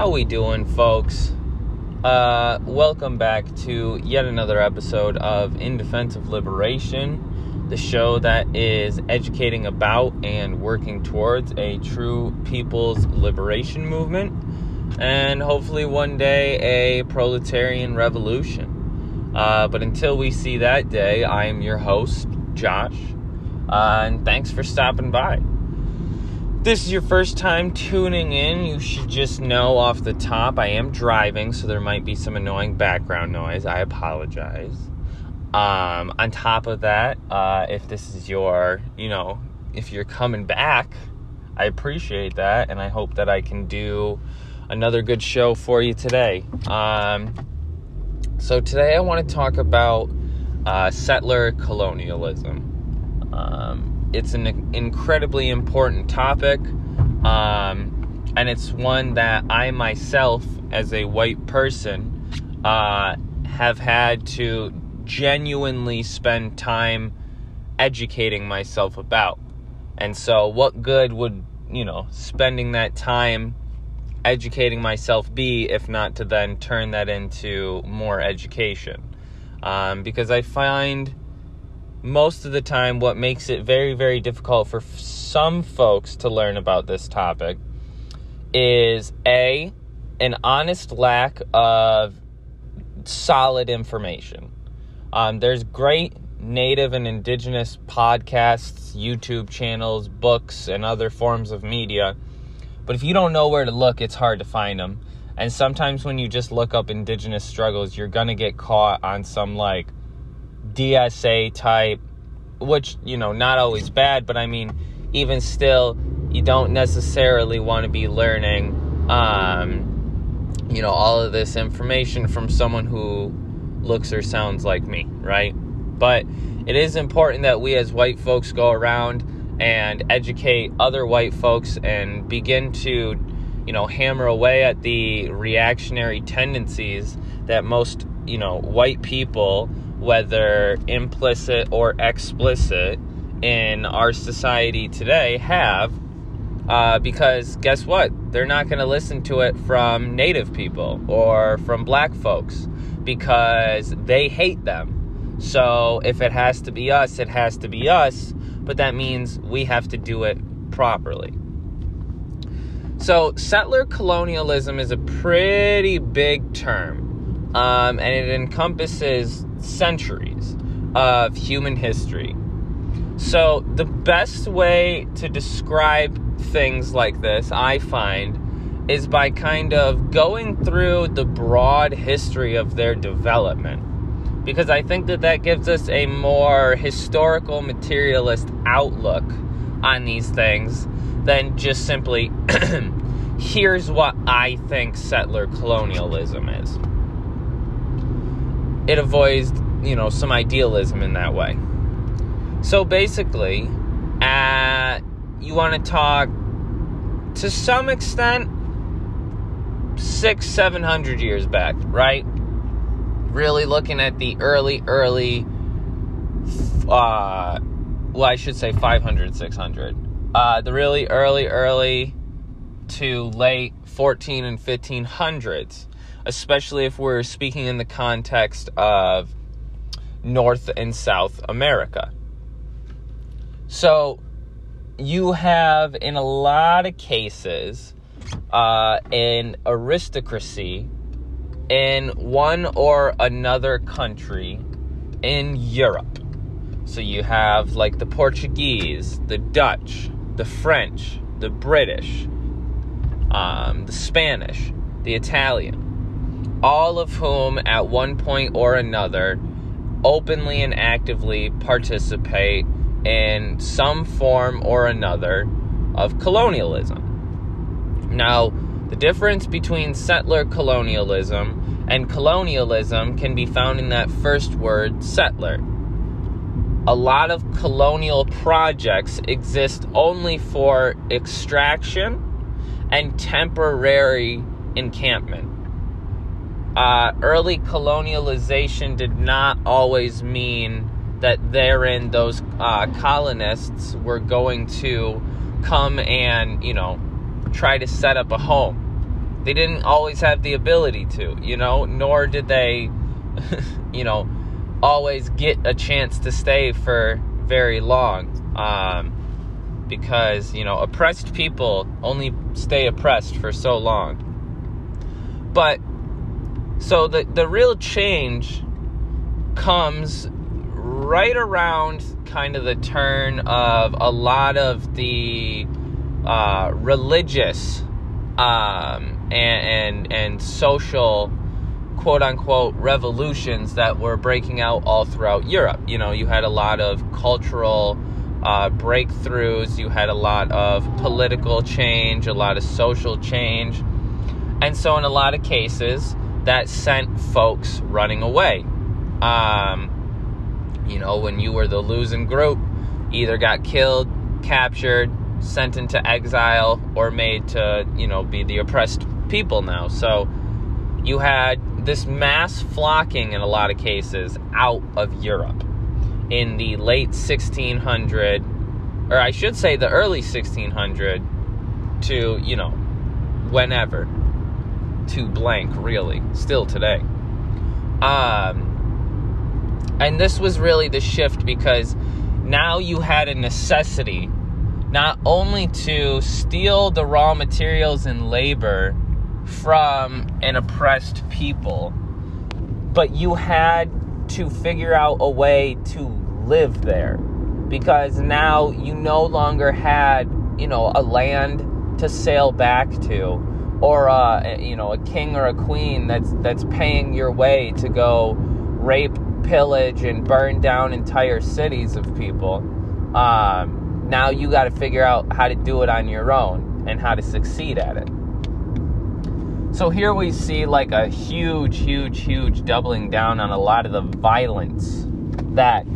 How we doing, folks? Uh, welcome back to yet another episode of In Defense of Liberation, the show that is educating about and working towards a true people's liberation movement, and hopefully one day a proletarian revolution. Uh, but until we see that day, I am your host, Josh, uh, and thanks for stopping by this is your first time tuning in, you should just know off the top I am driving, so there might be some annoying background noise. I apologize. Um, on top of that, uh, if this is your, you know, if you're coming back, I appreciate that, and I hope that I can do another good show for you today. Um, so today I want to talk about uh, settler colonialism. Um, it's an incredibly important topic, um, and it's one that I myself, as a white person, uh, have had to genuinely spend time educating myself about. And so, what good would, you know, spending that time educating myself be if not to then turn that into more education? Um, because I find most of the time, what makes it very, very difficult for some folks to learn about this topic is A, an honest lack of solid information. Um, there's great native and indigenous podcasts, YouTube channels, books, and other forms of media. But if you don't know where to look, it's hard to find them. And sometimes when you just look up indigenous struggles, you're going to get caught on some like DSA type, which, you know, not always bad, but I mean, even still, you don't necessarily want to be learning, um, you know, all of this information from someone who looks or sounds like me, right? But it is important that we as white folks go around and educate other white folks and begin to, you know, hammer away at the reactionary tendencies that most, you know, white people whether implicit or explicit, in our society today have. Uh, because guess what? They're not going to listen to it from native people or from black folks because they hate them. So if it has to be us, it has to be us, but that means we have to do it properly. So, settler colonialism is a pretty big term, um, and it encompasses centuries of human history. So, the best way to describe things like this, I find, is by kind of going through the broad history of their development. Because I think that that gives us a more historical, materialist outlook on these things than just simply, here's what I think settler colonialism is it avoids, you know, some idealism in that way. So basically, uh, you want to talk to some extent six, seven hundred years back, right? Really looking at the early, early, uh, well, I should say 500, 600. Uh, the really early, early to late 14 and 1500s especially if we're speaking in the context of North and South America. So, you have, in a lot of cases, uh, an aristocracy in one or another country in Europe. So, you have like the Portuguese, the Dutch, the French, the British, um, the Spanish, the Italian all of whom at one point or another openly and actively participate in some form or another of colonialism. Now, the difference between settler colonialism and colonialism can be found in that first word, settler. A lot of colonial projects exist only for extraction and temporary encampment uh, early colonialization did not always mean that therein those uh, colonists were going to come and, you know, try to set up a home. They didn't always have the ability to, you know, nor did they, you know, always get a chance to stay for very long. Um, because, you know, oppressed people only stay oppressed for so long. But so the the real change comes right around kind of the turn of a lot of the uh, religious um, and, and and social quote unquote revolutions that were breaking out all throughout Europe. You know, you had a lot of cultural uh, breakthroughs, you had a lot of political change, a lot of social change, and so in a lot of cases, that sent folks running away. Um, you know, when you were the losing group, either got killed, captured, sent into exile, or made to, you know, be the oppressed people now. So you had this mass flocking in a lot of cases out of Europe in the late 1600, or I should say the early 1600 to, you know, whenever to blank, really, still today. Um, and this was really the shift because now you had a necessity not only to steal the raw materials and labor from an oppressed people, but you had to figure out a way to live there because now you no longer had, you know, a land to sail back to or uh, you know a king or a queen that's that's paying your way to go rape, pillage, and burn down entire cities of people. Um, now you got to figure out how to do it on your own and how to succeed at it. So here we see like a huge, huge, huge doubling down on a lot of the violence that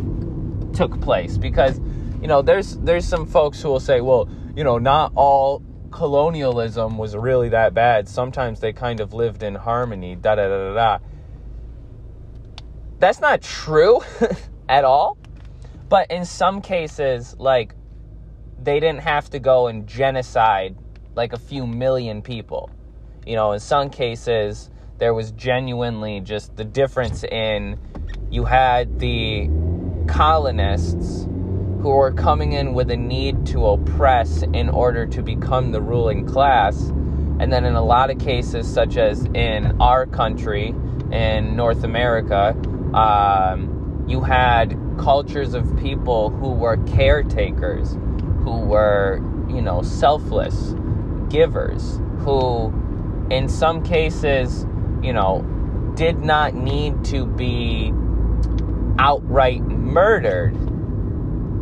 took place because you know there's there's some folks who will say, well, you know, not all colonialism was really that bad. Sometimes they kind of lived in harmony. Da da da da da. That's not true at all. But in some cases, like they didn't have to go and genocide like a few million people. You know, in some cases, there was genuinely just the difference in you had the colonists who are coming in with a need to oppress in order to become the ruling class. And then, in a lot of cases, such as in our country, in North America, um, you had cultures of people who were caretakers, who were, you know, selfless givers, who, in some cases, you know, did not need to be outright murdered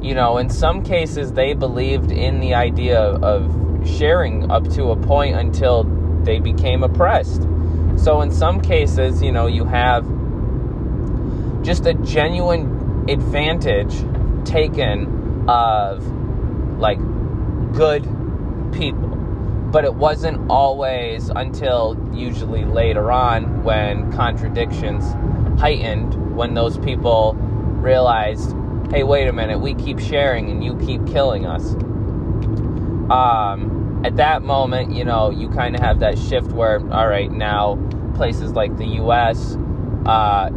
you know, in some cases, they believed in the idea of sharing up to a point until they became oppressed. So, in some cases, you know, you have just a genuine advantage taken of like good people. But it wasn't always until usually later on when contradictions heightened, when those people realized hey, wait a minute, we keep sharing and you keep killing us. Um, at that moment, you know, you kind of have that shift where, all right, now places like the U.S. Uh,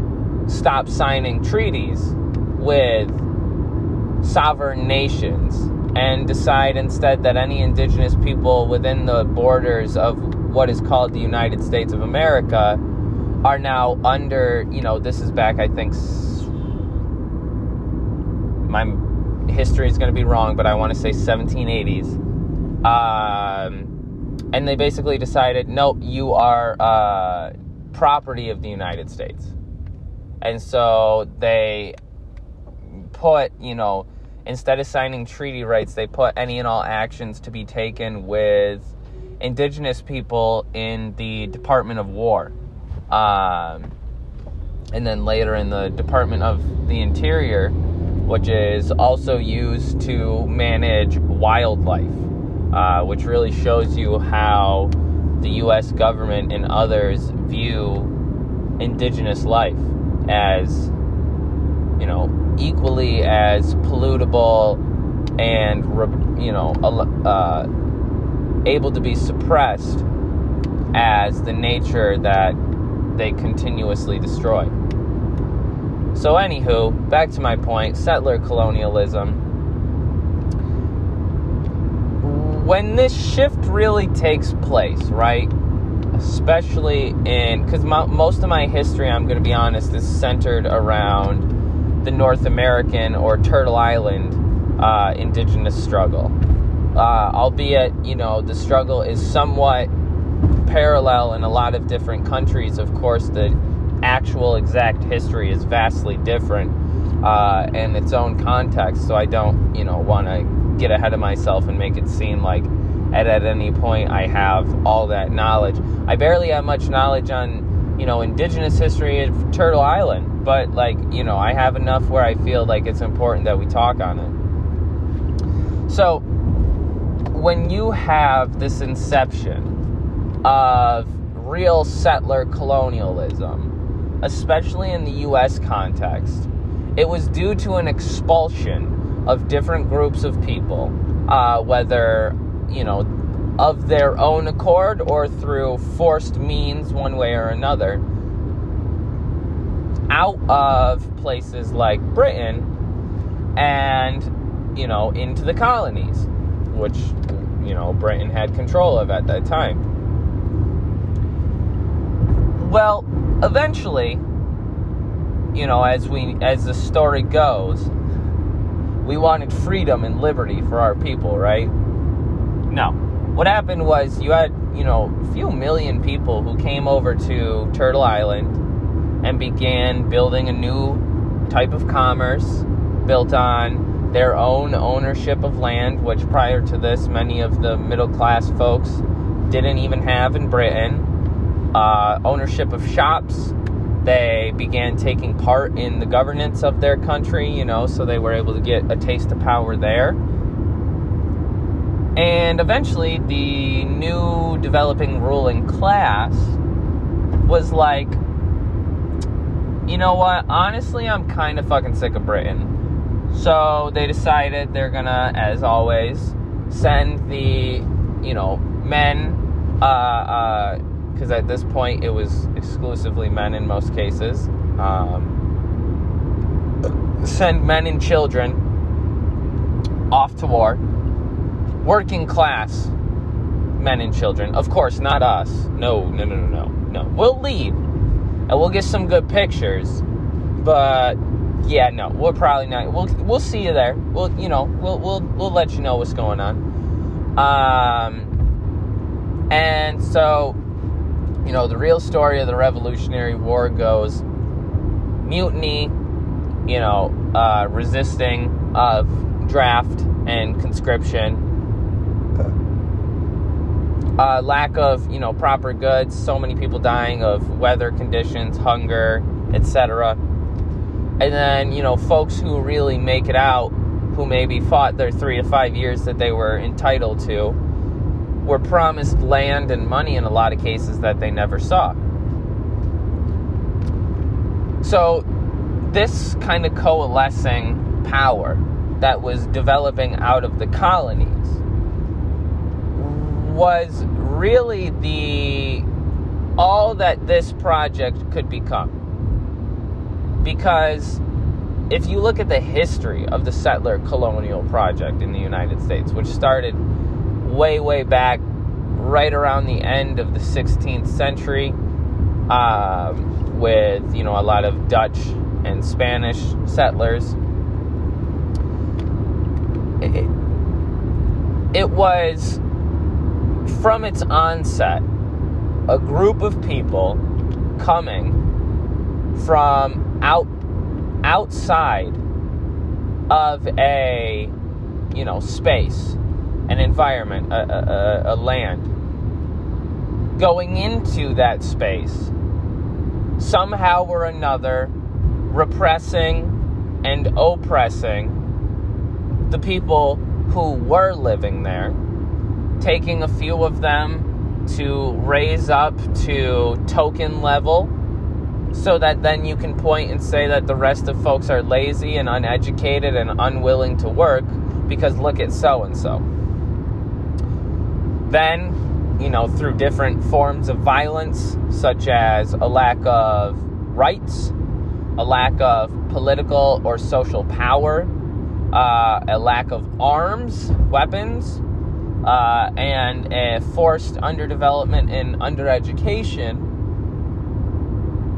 stop signing treaties with sovereign nations and decide instead that any indigenous people within the borders of what is called the United States of America are now under, you know, this is back, I think, my history is going to be wrong, but I want to say 1780s. Um, and they basically decided, nope, you are uh, property of the United States. And so they put, you know, instead of signing treaty rights, they put any and all actions to be taken with indigenous people in the Department of War. Um, and then later in the Department of the Interior, which is also used to manage wildlife, uh, which really shows you how the U.S. government and others view indigenous life as, you know, equally as pollutable and, you know, uh, able to be suppressed as the nature that they continuously destroy. So, anywho, back to my point settler colonialism. When this shift really takes place, right? Especially in, because most of my history, I'm going to be honest, is centered around the North American or Turtle Island uh, indigenous struggle. Uh, albeit, you know, the struggle is somewhat parallel in a lot of different countries. Of course, the actual exact history is vastly different uh, in its own context. So I don't, you know, want to get ahead of myself and make it seem like at, at any point I have all that knowledge. I barely have much knowledge on, you know, indigenous history of Turtle Island, but like, you know, I have enough where I feel like it's important that we talk on it. So when you have this inception of real settler colonialism, especially in the US context, it was due to an expulsion of different groups of people, uh, whether, you know, of their own accord or through forced means, one way or another, out of places like Britain and, you know, into the colonies, which, you know, Britain had control of at that time. Well, eventually, you know, as we as the story goes, we wanted freedom and liberty for our people, right? No. What happened was you had, you know, a few million people who came over to Turtle Island and began building a new type of commerce built on their own ownership of land, which prior to this, many of the middle class folks didn't even have in Britain uh, ownership of shops. They began taking part in the governance of their country, you know, so they were able to get a taste of power there. And eventually, the new developing ruling class was like, you know what? Honestly, I'm kind of fucking sick of Britain. So they decided they're gonna, as always, send the, you know, men, uh, uh, because at this point it was exclusively men in most cases. Um, send men and children off to war. Working class men and children. Of course, not us. No, no, no, no, no. No. We'll lead and we'll get some good pictures. But yeah, no, we're probably not. We'll we'll see you there. We'll you know we'll we'll we'll let you know what's going on. Um, and so you know, the real story of the Revolutionary War goes mutiny, you know, uh, resisting of draft and conscription, uh, lack of, you know, proper goods, so many people dying of weather conditions, hunger, etc. And then, you know, folks who really make it out, who maybe fought their three to five years that they were entitled to, were promised land and money in a lot of cases that they never saw. So, this kind of coalescing power that was developing out of the colonies was really the all that this project could become. Because if you look at the history of the settler colonial project in the United States, which started way, way back, right around the end of the 16th century, um, with you know a lot of Dutch and Spanish settlers. It, it was from its onset a group of people coming from out outside of a you know space an environment, a, a, a land, going into that space, somehow or another, repressing and oppressing the people who were living there, taking a few of them to raise up to token level so that then you can point and say that the rest of folks are lazy and uneducated and unwilling to work because look at so and so. Then you know, through different forms of violence, such as a lack of rights, a lack of political or social power, uh, a lack of arms, weapons, uh, and a forced underdevelopment and undereducation,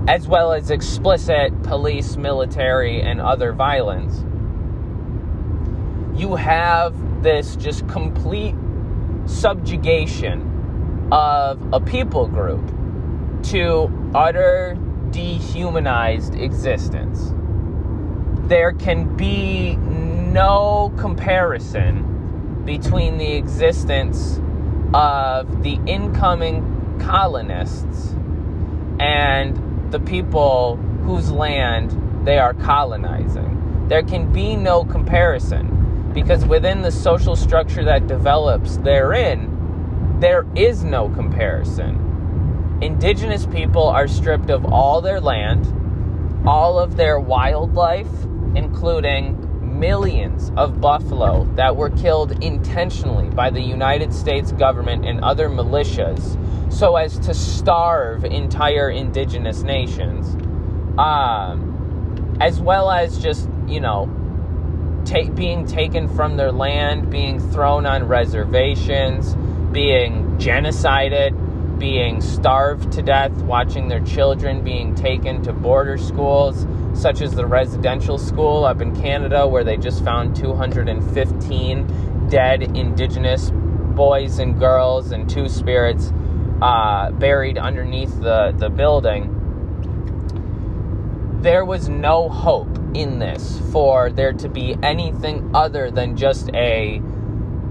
as well as explicit police, military, and other violence. You have this just complete subjugation of a people group to utter dehumanized existence. There can be no comparison between the existence of the incoming colonists and the people whose land they are colonizing. There can be no comparison because within the social structure that develops therein, there is no comparison. Indigenous people are stripped of all their land, all of their wildlife, including millions of buffalo that were killed intentionally by the United States government and other militias so as to starve entire indigenous nations, um, as well as just, you know, ta- being taken from their land, being thrown on reservations, being genocided being starved to death, watching their children being taken to border schools, such as the residential school up in Canada, where they just found 215 dead Indigenous boys and girls and two spirits uh, buried underneath the, the building. There was no hope in this for there to be anything other than just a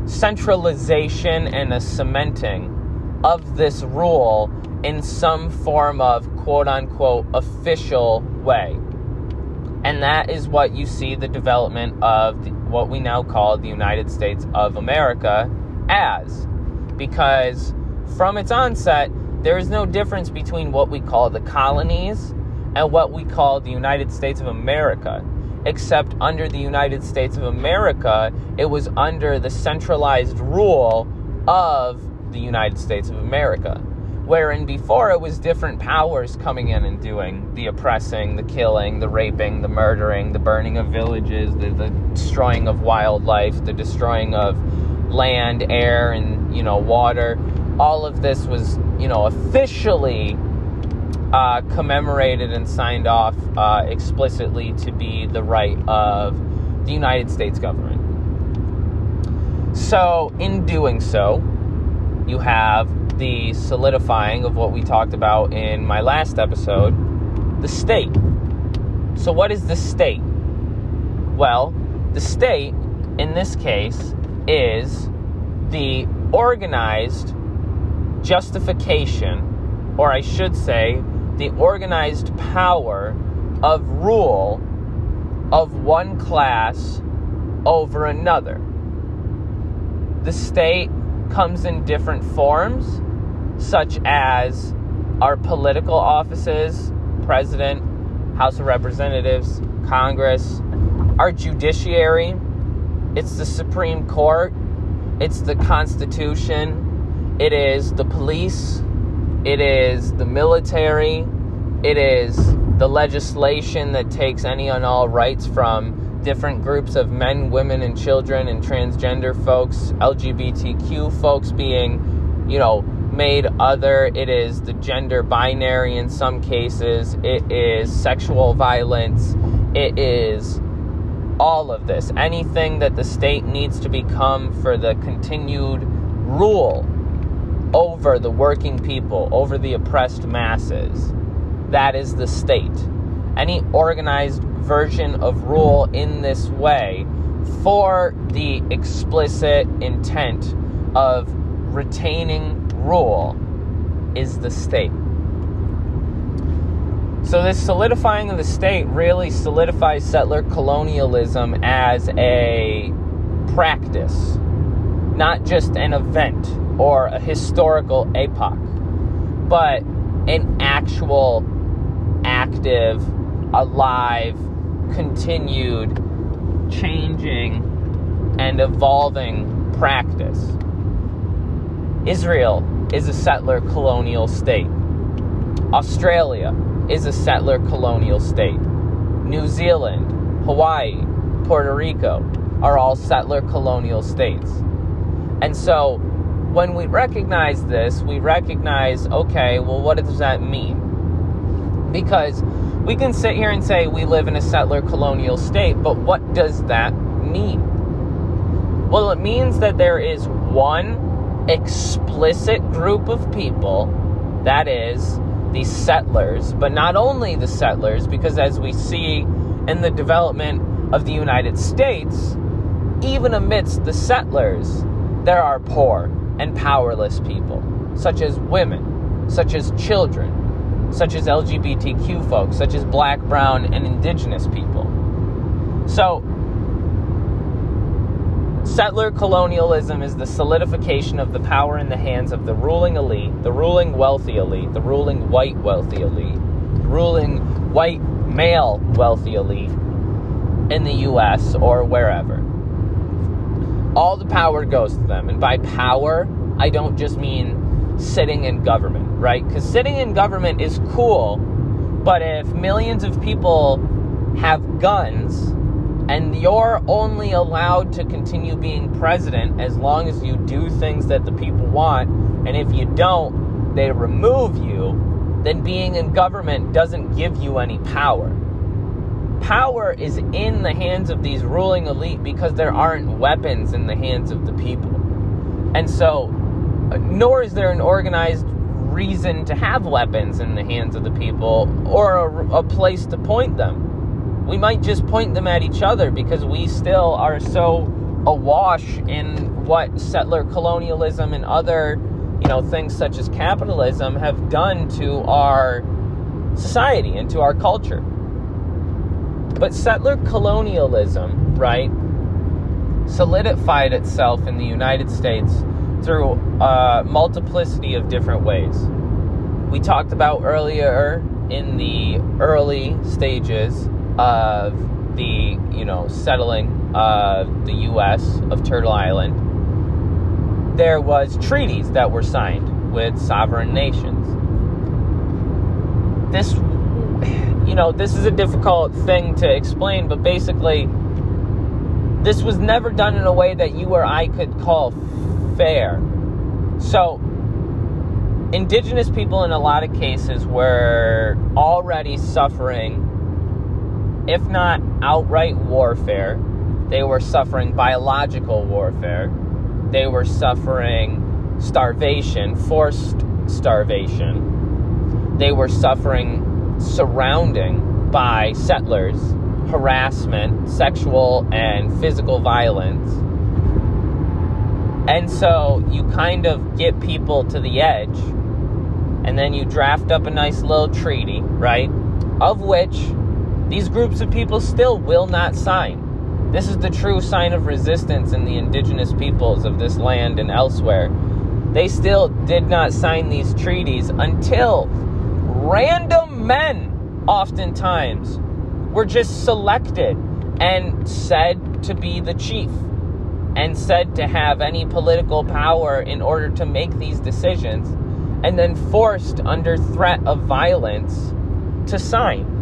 centralization and a cementing of this rule in some form of quote unquote official way. And that is what you see the development of the, what we now call the United States of America as. Because from its onset, there is no difference between what we call the colonies and what we call the United States of America. Except under the United States of America, it was under the centralized rule of the United States of America. Wherein before it was different powers coming in and doing the oppressing, the killing, the raping, the murdering, the burning of villages, the, the destroying of wildlife, the destroying of land, air, and you know water. All of this was you know officially uh, commemorated and signed off uh, explicitly to be the right of the United States government. So, in doing so, you have the solidifying of what we talked about in my last episode the state. So, what is the state? Well, the state in this case is the organized justification, or I should say, the organized power of rule of one class over another. The state comes in different forms, such as our political offices, president, House of Representatives, Congress, our judiciary, it's the Supreme Court, it's the Constitution, it is the police, it is the military, it is the legislation that takes any and all rights from different groups of men, women, and children, and transgender folks, LGBTQ folks being, you know, made other. It is the gender binary in some cases. It is sexual violence. It is all of this. Anything that the state needs to become for the continued rule over the working people, over the oppressed masses. That is the state. Any organized version of rule in this way for the explicit intent of retaining rule is the state. So, this solidifying of the state really solidifies settler colonialism as a practice, not just an event or a historical epoch, but an actual active, alive continued changing and evolving practice. Israel is a settler colonial state. Australia is a settler colonial state. New Zealand, Hawaii, Puerto Rico are all settler colonial states. And so when we recognize this, we recognize okay, well, what does that mean? Because we can sit here and say we live in a settler colonial state, but what does that mean? Well, it means that there is one explicit group of people, that is, the settlers, but not only the settlers, because as we see in the development of the United States, even amidst the settlers, there are poor and powerless people, such as women, such as children, such as LGBTQ folks, such as black, brown, and indigenous people. So, settler colonialism is the solidification of the power in the hands of the ruling elite, the ruling wealthy elite, the ruling white wealthy elite, ruling white male wealthy elite in the US or wherever. All the power goes to them. And by power, I don't just mean sitting in government right? Because sitting in government is cool, but if millions of people have guns and you're only allowed to continue being president as long as you do things that the people want, and if you don't, they remove you, then being in government doesn't give you any power. Power is in the hands of these ruling elite because there aren't weapons in the hands of the people. And so, nor is there an organized reason to have weapons in the hands of the people or a, a place to point them. We might just point them at each other because we still are so awash in what settler colonialism and other, you know, things such as capitalism have done to our society and to our culture. But settler colonialism, right, solidified itself in the United States through a multiplicity of different ways. We talked about earlier in the early stages of the, you know, settling of the U.S. of Turtle Island, there was treaties that were signed with sovereign nations. This, you know, this is a difficult thing to explain, but basically, this was never done in a way that you or I could call fair. So, indigenous people, in a lot of cases, were already suffering, if not outright warfare, they were suffering biological warfare. They were suffering starvation, forced starvation. They were suffering surrounding by settlers, harassment, sexual and physical violence and so you kind of get people to the edge, and then you draft up a nice little treaty, right? Of which these groups of people still will not sign. This is the true sign of resistance in the indigenous peoples of this land and elsewhere. They still did not sign these treaties until random men, oftentimes, were just selected and said to be the chief and said to have any political power in order to make these decisions, and then forced under threat of violence to sign.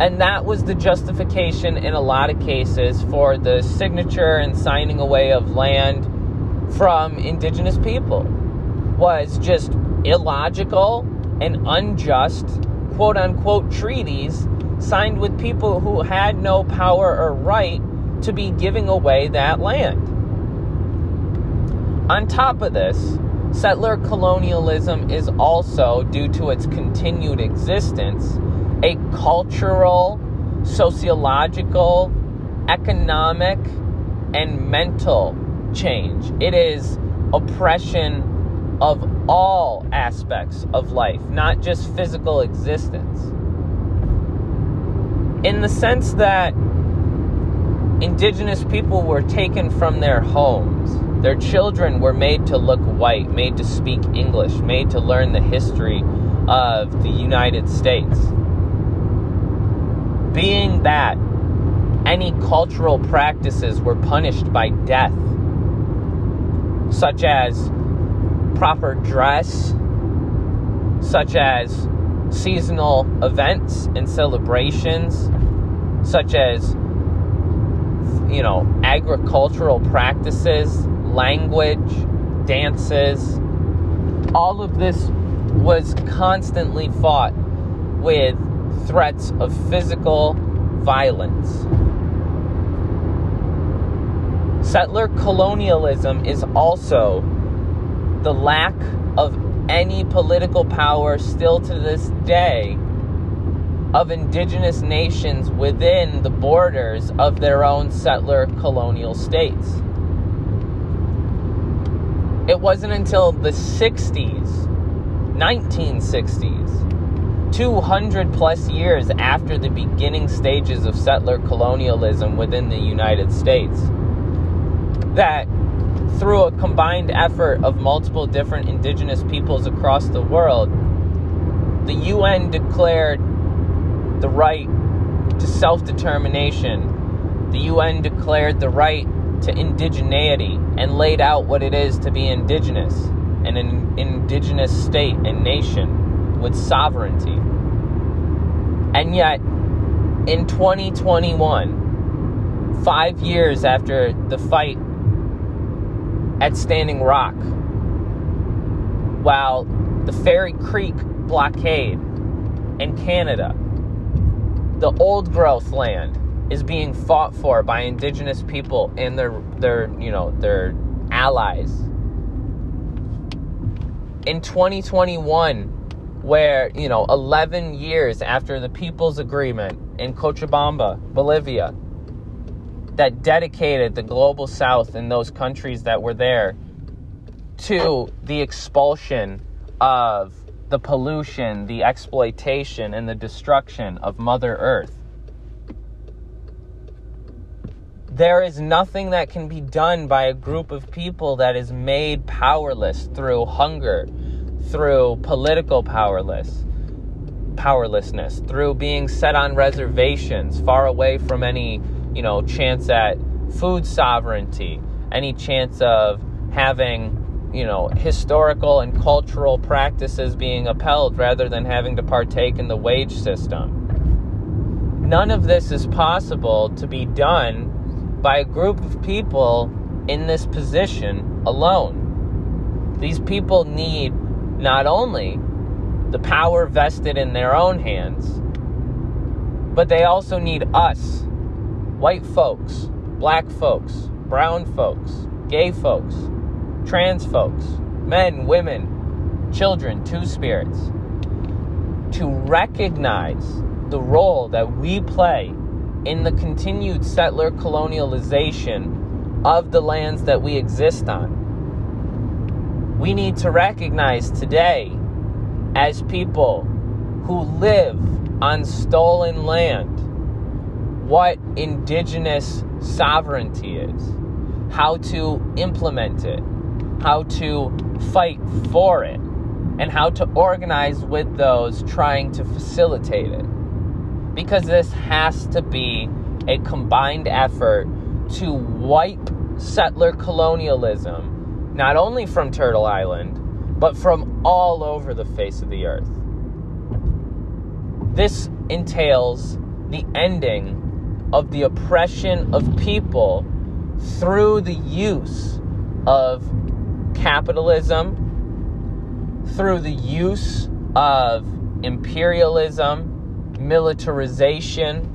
And that was the justification in a lot of cases for the signature and signing away of land from indigenous people was just illogical and unjust quote unquote treaties signed with people who had no power or right to be giving away that land. On top of this, settler colonialism is also, due to its continued existence, a cultural, sociological, economic, and mental change. It is oppression of all aspects of life, not just physical existence. In the sense that indigenous people were taken from their homes. Their children were made to look white, made to speak English, made to learn the history of the United States. Being that any cultural practices were punished by death, such as proper dress, such as seasonal events and celebrations, such as, you know, agricultural practices, language, dances. All of this was constantly fought with threats of physical violence. Settler colonialism is also the lack of any political power still to this day of indigenous nations within the borders of their own settler colonial states. It wasn't until the 60s, 1960s, 200 plus years after the beginning stages of settler colonialism within the United States, that through a combined effort of multiple different indigenous peoples across the world, the UN declared the right to self determination. The UN declared the right to indigeneity and laid out what it is to be indigenous and an indigenous state and nation with sovereignty. And yet, in 2021, five years after the fight at Standing Rock, while the Fairy Creek blockade in Canada, the old growth land is being fought for by indigenous people and their their you know their allies. In 2021, where you know 11 years after the People's Agreement in Cochabamba, Bolivia, that dedicated the global south and those countries that were there to the expulsion of the pollution, the exploitation, and the destruction of Mother Earth. There is nothing that can be done by a group of people that is made powerless through hunger, through political powerless, powerlessness, through being set on reservations far away from any you know, chance at food sovereignty, any chance of having, you know, historical and cultural practices being upheld rather than having to partake in the wage system. None of this is possible to be done by a group of people in this position alone. These people need not only the power vested in their own hands, but they also need us white folks, black folks, brown folks, gay folks, trans folks, men, women, children, two spirits, to recognize the role that we play in the continued settler colonialization of the lands that we exist on. We need to recognize today, as people who live on stolen land, what indigenous sovereignty is, how to implement it, how to fight for it, and how to organize with those trying to facilitate it. Because this has to be a combined effort to wipe settler colonialism, not only from Turtle Island, but from all over the face of the earth. This entails the ending of the oppression of people through the use of capitalism, through the use of imperialism, militarization,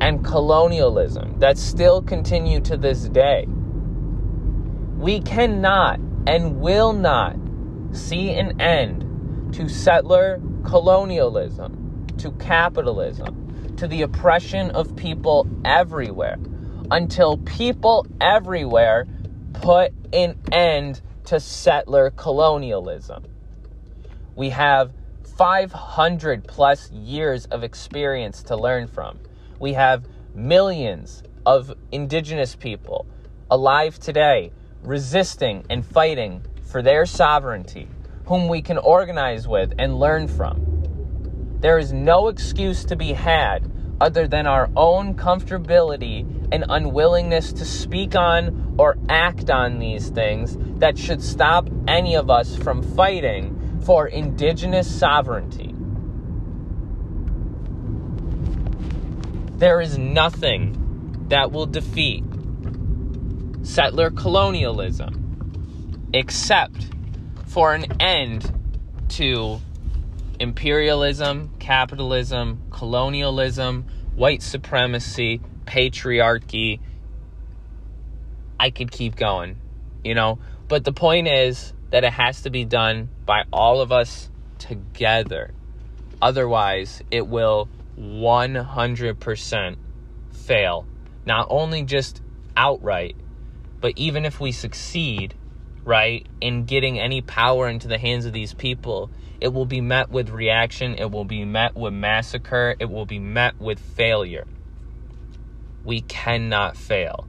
and colonialism that still continue to this day. We cannot and will not see an end to settler colonialism, to capitalism, to the oppression of people everywhere until people everywhere put an end to settler colonialism. We have 500 plus years of experience to learn from. We have millions of indigenous people alive today resisting and fighting for their sovereignty, whom we can organize with and learn from. There is no excuse to be had other than our own comfortability and unwillingness to speak on or act on these things that should stop any of us from fighting for indigenous sovereignty. There is nothing that will defeat settler colonialism except for an end to imperialism, capitalism, colonialism, white supremacy, patriarchy. I could keep going, you know, but the point is that it has to be done by all of us together. Otherwise, it will 100% fail. Not only just outright, but even if we succeed, right, in getting any power into the hands of these people, it will be met with reaction, it will be met with massacre, it will be met with failure. We cannot fail.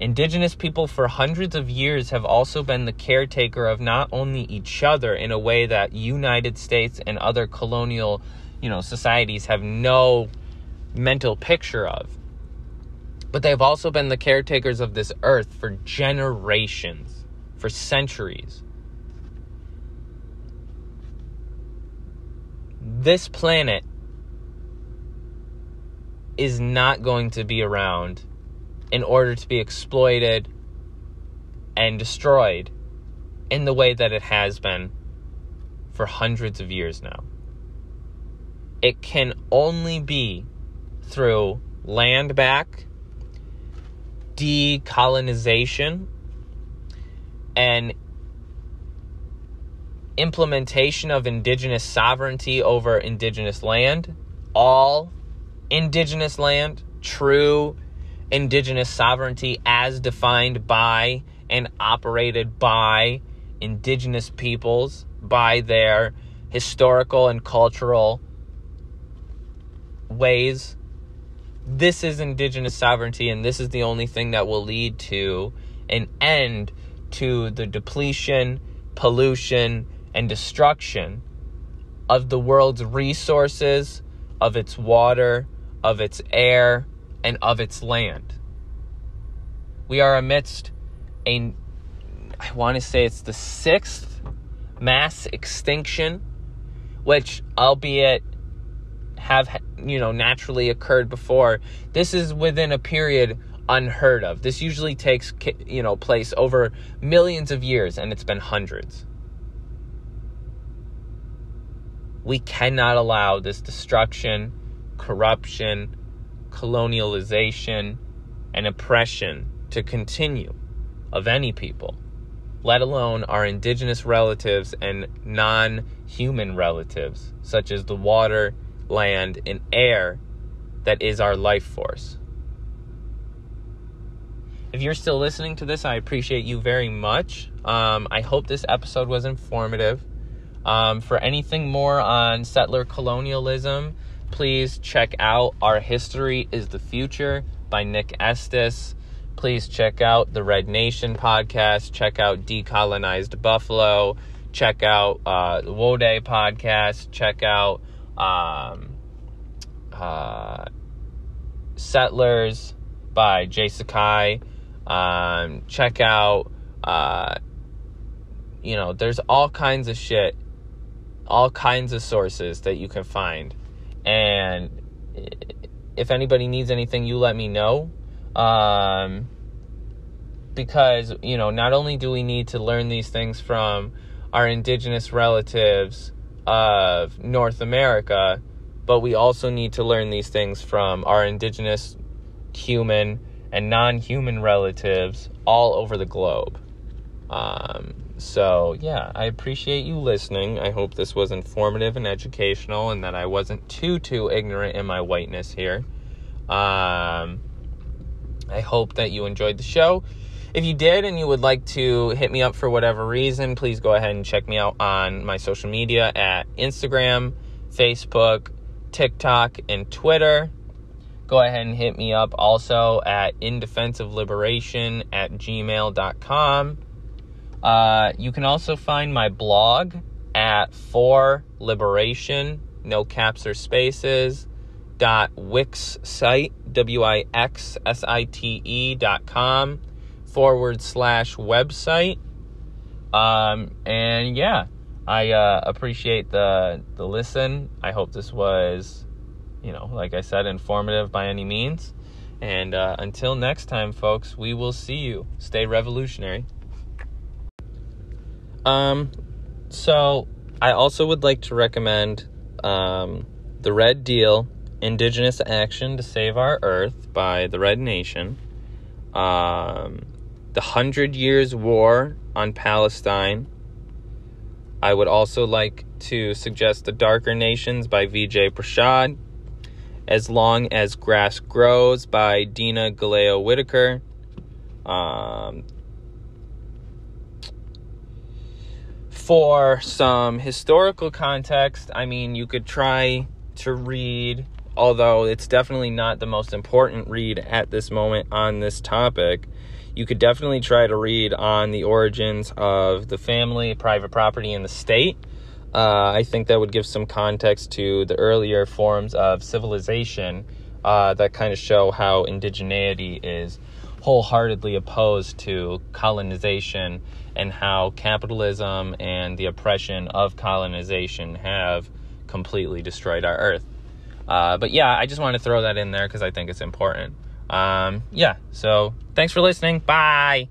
Indigenous people for hundreds of years have also been the caretaker of not only each other in a way that United States and other colonial, you know, societies have no mental picture of. But they've also been the caretakers of this earth for generations, for centuries. This planet is not going to be around in order to be exploited and destroyed in the way that it has been for hundreds of years now. It can only be through land back decolonization and implementation of indigenous sovereignty over indigenous land, all indigenous land, true indigenous sovereignty as defined by and operated by indigenous peoples, by their historical and cultural ways. This is indigenous sovereignty, and this is the only thing that will lead to an end to the depletion, pollution, and destruction of the world's resources, of its water, of its air, and of its land. We are amidst a, I want to say it's the sixth mass extinction, which, albeit have you know naturally occurred before this is within a period unheard of this usually takes you know place over millions of years and it's been hundreds we cannot allow this destruction corruption colonialization and oppression to continue of any people let alone our indigenous relatives and non human relatives, such as the water land, and air that is our life force. If you're still listening to this, I appreciate you very much. Um, I hope this episode was informative. Um, for anything more on settler colonialism, please check out Our History is the Future by Nick Estes. Please check out the Red Nation podcast. Check out Decolonized Buffalo. Check out uh, the Wode podcast. Check out um, uh, Settlers by Jay Sakai. Um, check out, uh, you know, there's all kinds of shit, all kinds of sources that you can find. And if anybody needs anything, you let me know. Um, because, you know, not only do we need to learn these things from our indigenous relatives of North America, but we also need to learn these things from our indigenous, human, and non human relatives all over the globe. Um, so, yeah, I appreciate you listening. I hope this was informative and educational and that I wasn't too, too ignorant in my whiteness here. Um, I hope that you enjoyed the show. If you did and you would like to hit me up for whatever reason, please go ahead and check me out on my social media at Instagram, Facebook, TikTok, and Twitter. Go ahead and hit me up also at indefensiveliberation at gmail.com. Uh, you can also find my blog at for liberation, no caps or spaces, dot wix site, W I X S I T E dot com forward slash website. Um, and yeah, I uh, appreciate the the listen. I hope this was, you know, like I said, informative by any means. And uh, until next time, folks, we will see you. Stay revolutionary. Um, so I also would like to recommend um, the Red Deal Indigenous Action to Save Our Earth by the Red Nation. Um, the Hundred Years War on Palestine. I would also like to suggest The Darker Nations by Vijay Prashad. As Long as Grass Grows by Dina Gilio-Whitaker. Um, for some historical context, I mean, you could try to read, although it's definitely not the most important read at this moment on this topic. You could definitely try to read on the origins of the family, private property, and the state. Uh, I think that would give some context to the earlier forms of civilization uh, that kind of show how indigeneity is wholeheartedly opposed to colonization and how capitalism and the oppression of colonization have completely destroyed our earth. Uh, but yeah, I just want to throw that in there because I think it's important. Um, yeah, so thanks for listening. Bye.